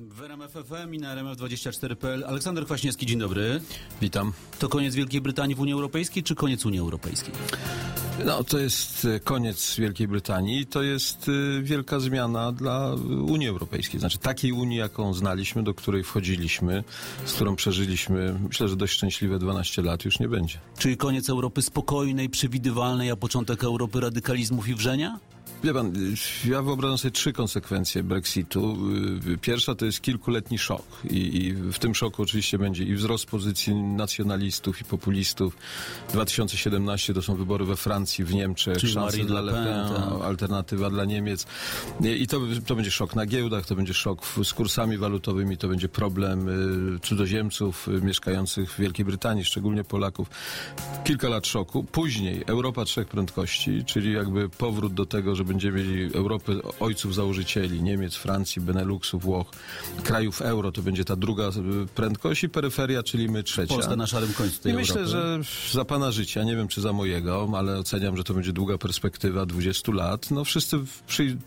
W RMF FM i na RMF24.pl. Aleksander Kwaśniewski, dzień dobry. Witam. To koniec Wielkiej Brytanii w Unii Europejskiej, czy koniec Unii Europejskiej? No, to jest e, koniec Wielkiej Brytanii. To jest y, wielka zmiana dla Unii Europejskiej. Znaczy takiej Unii, jaką znaliśmy, do której wchodziliśmy, z którą przeżyliśmy, myślę, że dość szczęśliwe 12 lat już nie będzie. Czyli koniec Europy spokojnej, przewidywalnej, a początek Europy radykalizmów i wrzenia? Wie pan, ja wyobrażam sobie trzy konsekwencje Brexitu. Pierwsza to jest kilkuletni szok I, i, w tym szoku oczywiście będzie i wzrost pozycji nacjonalistów i populistów. 2017 to są wybory we Francji, w Niemczech, Czyli szanse Marine dla Le Pen, tak. alternatywa dla Niemiec. I to, to będzie szok na giełdach, to będzie szok z kursami walutowymi, to będzie problem y, cudzoziemców y, mieszkających w Wielkiej Brytanii, szczególnie Polaków. Kilka lat szoku. Później Europa trzech prędkości, czyli jakby powrót do tego, że będziemy mieli Europę ojców założycieli, Niemiec, Francji, Beneluxu, Włoch, krajów euro, to będzie ta druga y, prędkość i peryferia, czyli my trzecia. Polska na szarym końcu tej I myślę, Europy. że za pana życia, nie wiem czy za mojego, ale oceniam, że to będzie długa perspektywa 20 lat. No wszyscy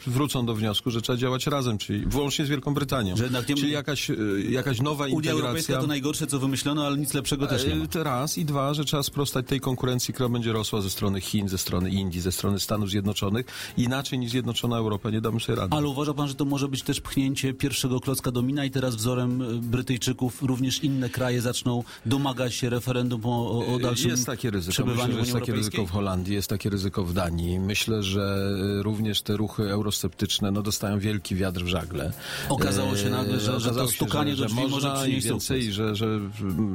wrócą do wniosku, że trzeba działać razem, czyli włącznie z Wielką Brytanią. Że jednak nie- Czyli jakaś, y, jakaś nowa Unia integracja. Europejska to najgorsze, co wymyślono, ale nic lepszego też nie ma. E, raz i dwa, że trzeba sprostać tej konkurencji, która będzie rosła ze strony Chin, ze strony Indii, ze strony Stanów Zjednoczonych. Inaczej niż Zjednoczona Europa nie damy sobie rady. Ale uważa pan, że to może być też pchnięcie pierwszego klocka do mina i teraz wzorem y, Brytyjczyków również inne kraje zaczną domagać się referendum o, o, o dalszym Jest takie ryzyko. przebywaniu Myślę, że jest takie ryzyko w Holandii, jest takie ryzyko w Danii. Myślę, że y, również te ruchy eurosceptyczne no, dostają wielki wiatr w żagle. Okazało się E, nagle, że- że to okazało się, stukanie do drzwi może przynieść więcej, że, że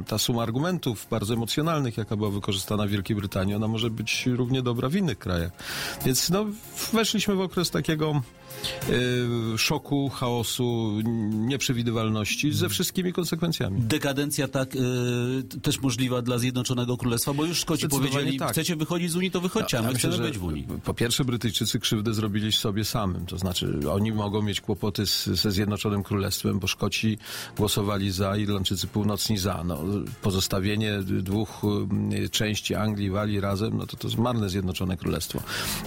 ta suma argumentów bardzo emocjonalnych, jaka była wykorzystana w Wielkiej Brytanii, ona może być równie dobra w innych krajach. Więc no, weszliśmy w okres takiego szoku, chaosu, nieprzewidywalności ze wszystkimi konsekwencjami. Dekadencja tak y, też możliwa dla Zjednoczonego Królestwa, bo już Szkoci powiedzieli, tak. chcecie wychodzić z Unii, to wychodźcie, a my Ja chcemy być w Unii. Po pierwsze, Brytyjczycy krzywdę zrobili sobie samym. To znaczy, oni mogą mieć kłopoty z, ze Zjednoczonym Królestwem, bo Szkoci głosowali za, Irlandczycy północni za. No, pozostawienie dwóch y, części Anglii Walii razem, no to to jest marne Zjednoczone Królestwo.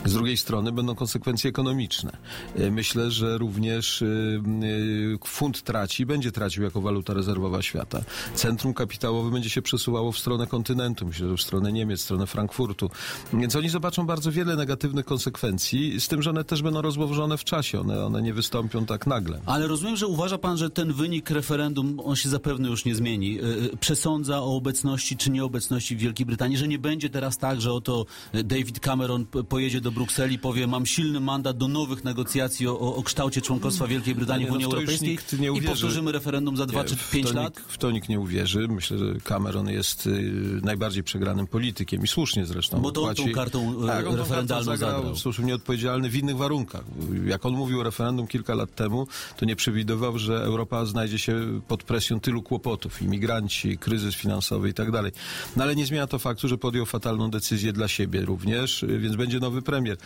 Z drugiej strony będą konsekwencje ekonomiczne. Y, Myślę, że również y, y, funt traci, będzie tracił jako waluta rezerwowa świata. Centrum kapitałowe będzie się przesuwało w stronę kontynentu, myślę, że w stronę Niemiec, w stronę Frankfurtu. Więc oni zobaczą bardzo wiele negatywnych konsekwencji, z tym, że one też będą rozłożone w czasie, one, one nie wystąpią tak nagle. Ale rozumiem, że uważa pan, że ten wynik referendum, on się zapewne już nie zmieni. Przesądza o obecności czy nieobecności w Wielkiej Brytanii, że nie będzie teraz tak, że oto David Cameron pojedzie do Brukseli i powie, mam silny mandat do nowych negocjacji o, o, o kształcie członkostwa Wielkiej Brytanii Nie, w no Unii w to już Europejskiej i powtórzymy referendum za dwa Nie, czy w pięć to lat? Nikt, w to nikt nie uwierzy. Myślę, że Cameron jest y, najbardziej przegranym politykiem i słusznie zresztą. Bo to on tą kartą, y, tak, on referendalną zagrał. w sposób nieodpowiedzialny w innych warunkach. Jak on mówił o referendum kilka lat temu, to nie przewidywał, że Europa znajdzie się pod presją tylu kłopotów. Imigranci, kryzys finansowy i tak dalej. No ale nie zmienia to faktu, że podjął fatalną decyzję dla siebie również, y, więc będzie nowy premier.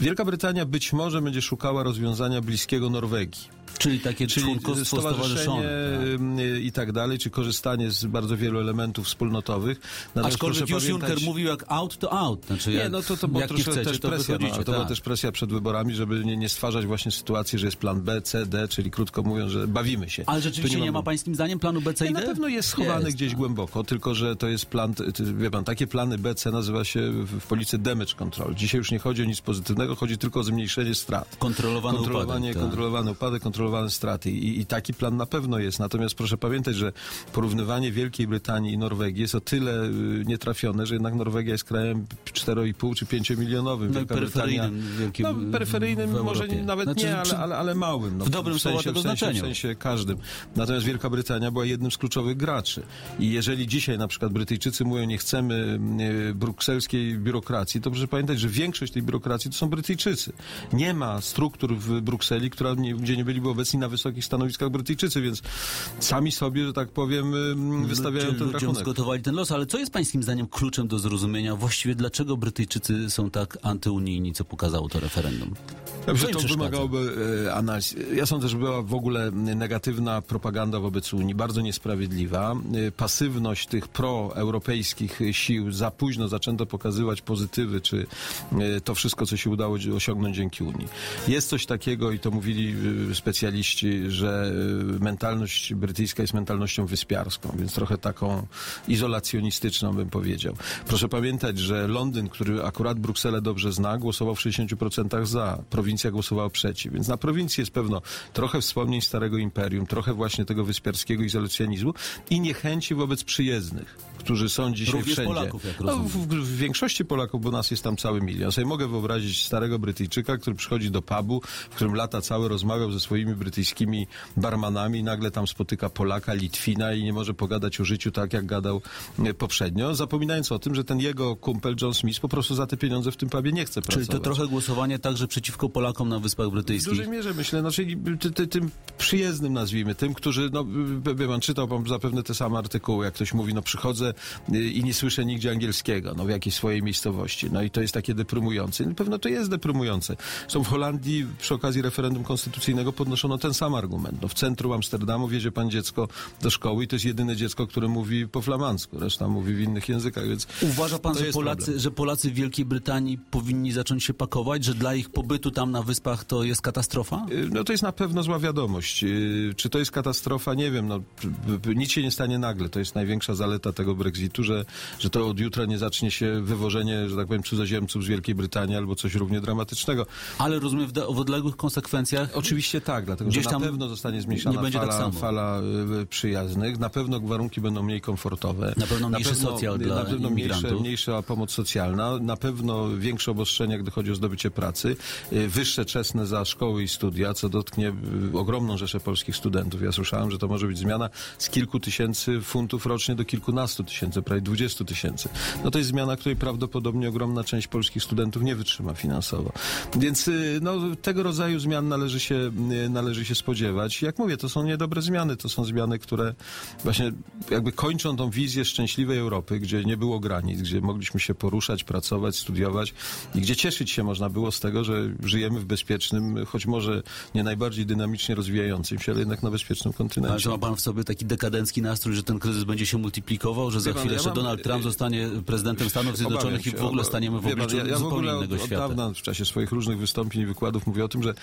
Wielka Brytania być może będzie szukała rozwiązania bliskiego Norwegii. Czyli takie Czyli członkostwo stowarzyszenie tak. y, i tak dalej, czy korzystanie z bardzo wielu elementów wspólnotowych. Natomiast Aczkolwiek już pamiętać- Juncker mówił jak out to out. Znaczy, nie, jak, no to, to była jak nie troszkę chcecie, też to presja. Wychodzicie. to była tak. też presja przed wyborami, żeby nie, nie stwarzać właśnie sytuacji, że jest plan B, C, D, czyli krótko mówiąc, że bawimy się. Ale rzeczywiście nie ma mamy- pańskim zdaniem planu B, C i nie, D? na pewno jest schowany Jest, gdzieś głęboko, tylko że to jest plan, wie pan, takie plany B, C nazywa się w, w policji damage control. Dzisiaj już nie chodzi o nic pozytywnego, chodzi tylko o zmniejszenie strat. Kontrolowany kontrolowanie, upadek, tak. kontrolowany upadek, kontrolowane straty. I, I taki plan na pewno jest. Natomiast proszę pamiętać, że porównywanie Wielkiej Brytanii i Norwegii jest o tyle y, nietrafione, że jednak Norwegia jest krajem 4,5 czy 5 milionowym. No peryferyjnym Brytania- wielkim no, peryferyjnym w może nawet Znaczy, nie, ale, ale, ale małym. No, w dobrym słowa sensie, tego w sensie, znaczeniu. W sensie każdym. Natomiast Wielka Brytania była jednym z kluczowych graczy. I jeżeli dzisiaj na przykład Brytyjczycy mówią, nie chcemy e, brukselskiej biurokracji, to proszę pamiętać, że większość tej biurokracji to są Brytyjczycy. Nie ma struktur w Brukseli, która nie, gdzie nie byliby obecni na wysokich stanowiskach Brytyjczycy, więc sami sobie, że tak powiem, wystawiają ten ludziom rachunek. zgotowali ten los, ale co jest pańskim zdaniem kluczem do zrozumienia właściwie dlaczego Brytyjczycy są tak antyunijni, co pokazało to referendum? Ja myślę, to wymagałoby e, analiz. Ja sądzę, że była w ogóle negatywna propaganda wobec Unii, bardzo niesprawiedliwa. E, Pasywność tych proeuropejskich sił, za późno zaczęto pokazywać pozytywy, czy e, to wszystko, co się udało osiągnąć dzięki Unii. Jest coś takiego i to mówili specjaliści specjaliści, że y, mentalność brytyjska jest mentalnością wyspiarską, więc trochę taką izolacjonistyczną bym powiedział. Proszę pamiętać, że Londyn, który akurat Brukselę dobrze zna, głosował w 60% za, prowincja głosowała przeciw, więc na prowincji jest pewno trochę wspomnień Starego Imperium, trochę właśnie tego wyspiarskiego izolacjonizmu i niechęci wobec przyjezdnych, którzy są dzisiaj Również wszędzie. Polaków, jak no, w, w większości Polaków, bo nas jest tam cały milion. Sobie mogę wyobrazić starego Brytyjczyka, który przychodzi do pubu, w którym lata całe rozmawiał ze swoimi brytyjskimi barmanami, nagle tam spotyka Polaka, Litwina i nie może pogadać o życiu tak, jak gadał e, poprzednio, zapominając o tym, że ten jego kumpel John Smith po prostu za te pieniądze w tym pubie nie chce Czyli pracować. to trochę głosowanie także przeciwko Polakom na Wyspach W Brytyjskich. dużej mierze myślę, znaczy ty, ty, tym przyjezdnym nazwijmy, tym, którzy, no, by pan czytał pan zapewne te same artykuły, jak ktoś mówi, no przychodzę y, i nie słyszę nigdzie angielskiego, no w jakiejś swojej miejscowości, no i to jest takie deprymujące. No, pewno to jest deprymujące. Zresztą w Holandii przy okazji referendum konstytucyjnego podnoszono ten sam argument. No w centrum Amsterdamu wiezie pan dziecko do szkoły i to jest jedyne dziecko, które mówi po flamandzku, reszta mówi w innych językach, więc Uważa pan, że Polacy, problem. że Polacy w Wielkiej Brytanii powinni zacząć się pakować, że dla ich pobytu tam na wyspach to jest katastrofa? Y, No to jest na pewno zła wiadomość. Y, Czy to jest katastrofa? Nie wiem. No, nic się nie stanie nagle. To jest największa zaleta tego Brexitu, że, że to od jutra nie zacznie się wywożenie, że tak powiem, cudzoziemców z Wielkiej Brytanii albo coś równie dramatycznego. Ale rozumiem w, w odległych konsekwencjach. Oczywiście tak, dlatego Gdzieś że na pewno zostanie zmniejszona nie będzie tak fala, samo. fala y, przyjaznych, na pewno warunki będą mniej komfortowe. Na pewno mniejszy socjal dla Na pewno mniejsze, mniejsza pomoc socjalna, na pewno większe obostrzenia, gdy chodzi o zdobycie pracy, y, wyższe czesne za szkoły i studia, co dotknie y, ogromną rzeszę polskich studentów. Ja słyszałem, że to może być zmiana z kilku tysięcy funtów rocznie do kilkunastu tysięcy, prawie dwudziestu tysięcy. No to jest zmiana, której prawdopodobnie ogromna część polskich studentów nie wytrzyma finansowo. Więc no, tego rodzaju zmian należy się, należy się spodziewać. Jak mówię, to są niedobre zmiany, to są zmiany, które właśnie jakby kończą tą wizję szczęśliwej Europy, gdzie nie było granic, gdzie mogliśmy się poruszać, pracować, studiować i gdzie cieszyć się można było z tego, że żyjemy w bezpiecznym, choć może nie najbardziej dynamicznie rozwijającym się, ale jednak na bezpiecznym Ale kontynencie. czy ma pan w sobie taki dekadencki nastrój, że ten kryzys będzie się multiplikował, że za pan, chwilę ja jeszcze mam- Donald Trump zostanie prezydentem Stanów Zjednoczonych Obawiam i się, w ogóle staniemy w pan, obliczu ja, ja w zupełnie innego od, świata? Od dawna w czasie swoich różnych wystąpień i wykładów mówię o tym, że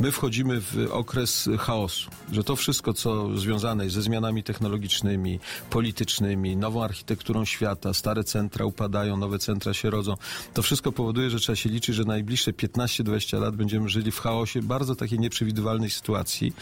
my wchodzimy w okres chaosu, że to wszystko, co związane jest ze zmianami technologicznymi, politycznymi, nową architekturą świata, stare centra upadają, nowe centra się rodzą, to wszystko powoduje, że trzeba się liczyć, że najbliższe 15-20 lat będziemy żyli w chaosie bardzo takiej nieprzewidywalnej sytuacji,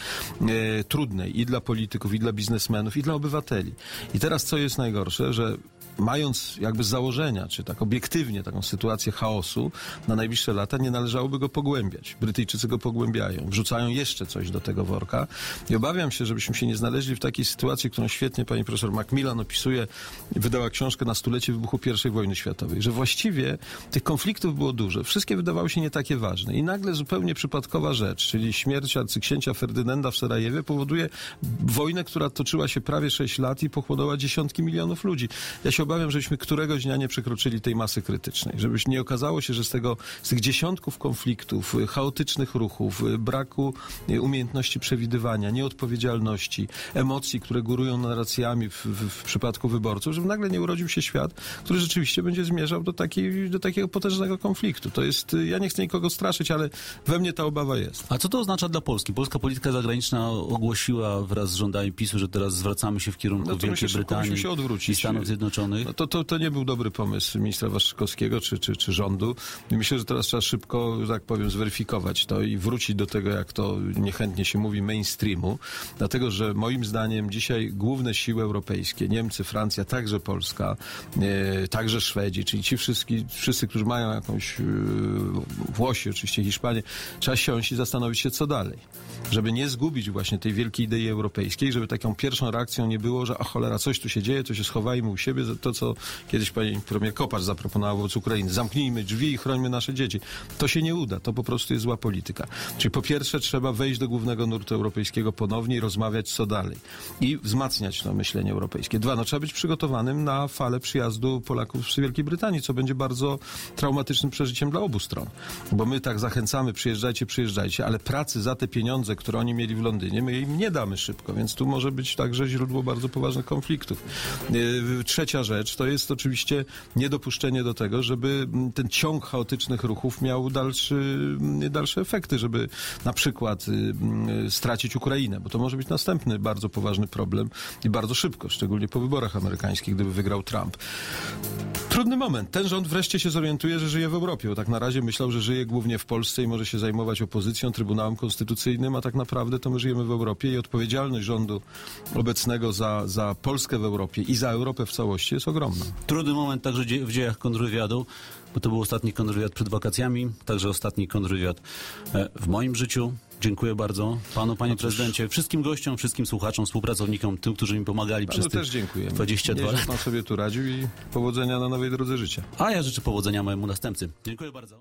e, trudnej i dla polityków, i dla biznesmenów, i dla obywateli. I teraz co jest najgorsze, że mając jakby z założenia, czy tak obiektywnie taką sytuację chaosu na najbliższe lata, nie należałoby go pogłębiać. Brytyjczycy go pogłębiają, wrzucają jeszcze coś do tego worka i obawiam się, żebyśmy się nie znaleźli w takiej sytuacji, którą świetnie pani profesor Macmillan opisuje, wydała książkę na stulecie wybuchu I wojny światowej, że właściwie tych konfliktów było dużo, wszystkie wydawały się nie takie ważne i nagle zupełnie przypadkowa rzecz, czyli śmierć arcyksięcia Ferdynanda w Sarajewie powoduje wojnę, która toczyła się prawie 6 lat i pochłonęła dziesiątki milionów ludzi. Ja się obawiam, żebyśmy któregoś dnia nie przekroczyli tej masy krytycznej, żebyś nie okazało się, że z tego, z tych dziesiątków konfliktów, y, chaotycznych ruchów, y, braku y, umiejętności przewidywania, nieodpowiedzialności, emocji, które górują narracjami w, w, w przypadku wyborców, żeby nagle nie urodził się świat, który rzeczywiście będzie zmierzał do, takiej, do takiego potężnego konfliktu. To jest, ja nie chcę nikogo straszyć, ale we mnie ta obawa jest. A co to oznacza dla Polski? Polska polityka zagraniczna ogłosiła wraz z rządami PiSu, że teraz zwracamy się w kierunku No Wielkiej myślę, że Brytanii i Stanów Zjednoczonych. No to, to, to nie był dobry pomysł ministra Waszczykowskiego czy, czy, czy rządu. Myślę, że teraz trzeba szybko, tak powiem, zweryfikować to i wrócić do tego, jak to niechętnie się mówi, mainstreamu. Dlatego, że moim zdaniem dzisiaj główne siły europejskie, Niemcy, Francja, także Polska, e, także Szwedzi, czyli ci wszyscy, wszyscy którzy mają jakąś e, Włosi, oczywiście Hiszpanię, trzeba siąść i zastanowić się, co dalej. Żeby nie zgubić właśnie tej wielkiej idei europejskiej, żeby taką pierwszą reakcją nie było, że a cholera, coś tu się dzieje, to się schowajmy u siebie, to co kiedyś pani premier Kopacz zaproponował wobec Ukrainy. Zamknijmy drzwi i chrońmy nasze dzieci. To się nie uda, to po prostu jest zła polityka. Czyli po pierwsze trzeba wejść do głównego nurtu europejskiego ponownie i rozmawiać co dalej. I wzmacniać to myślenie europejskie. Dwa, no trzeba być przygotowanym na falę przyjazdu Polaków z Wielkiej Brytanii, co będzie bardzo traumatycznym przeżyciem dla obu stron. Bo my tak zachęcamy, przyjeżdżajcie, przyjeżdżajcie, ale pracy za te pieniądze, które oni mieli w Londynie, my im nie damy szybko, więc tu może być także źródło bardzo poważnych konfliktów. Yy, Trzecia rzecz to jest oczywiście niedopuszczenie do tego, żeby mm, ten ciąg chaotycznych ruchów miał dalszy, mm, dalsze efekty, żeby na przykład y, stracić Ukrainę, bo to może być następny bardzo poważny problem i bardzo szybko, szczególnie po wyborach amerykańskich, gdyby wygrał Trump. Trudny moment. Ten rząd wreszcie się zorientuje, że żyje w Europie, bo tak na razie myślał, że żyje głównie w Polsce i może się zajmować opozycją, Trybunałem Konstytucyjnym, a tak naprawdę to my żyjemy w Europie i odpowiedzialność rządu obecnego za, za Polskę w Europie i za Europę w całości jest ogromna. Trudny moment także w dziejach kontrwywiadu, bo to był ostatni kontrwywiad przed wakacjami, także ostatni kontrwywiad e, w moim życiu. Dziękuję bardzo panu, panie prezydencie, wszystkim gościom, wszystkim słuchaczom, współpracownikom, tym, którzy mi pomagali Panu przez te też dziękujemy. 22 Nieźle lata. pan sobie tu radził i powodzenia na nowej drodze życia. A ja życzę powodzenia mojemu następcy. Dziękuję bardzo.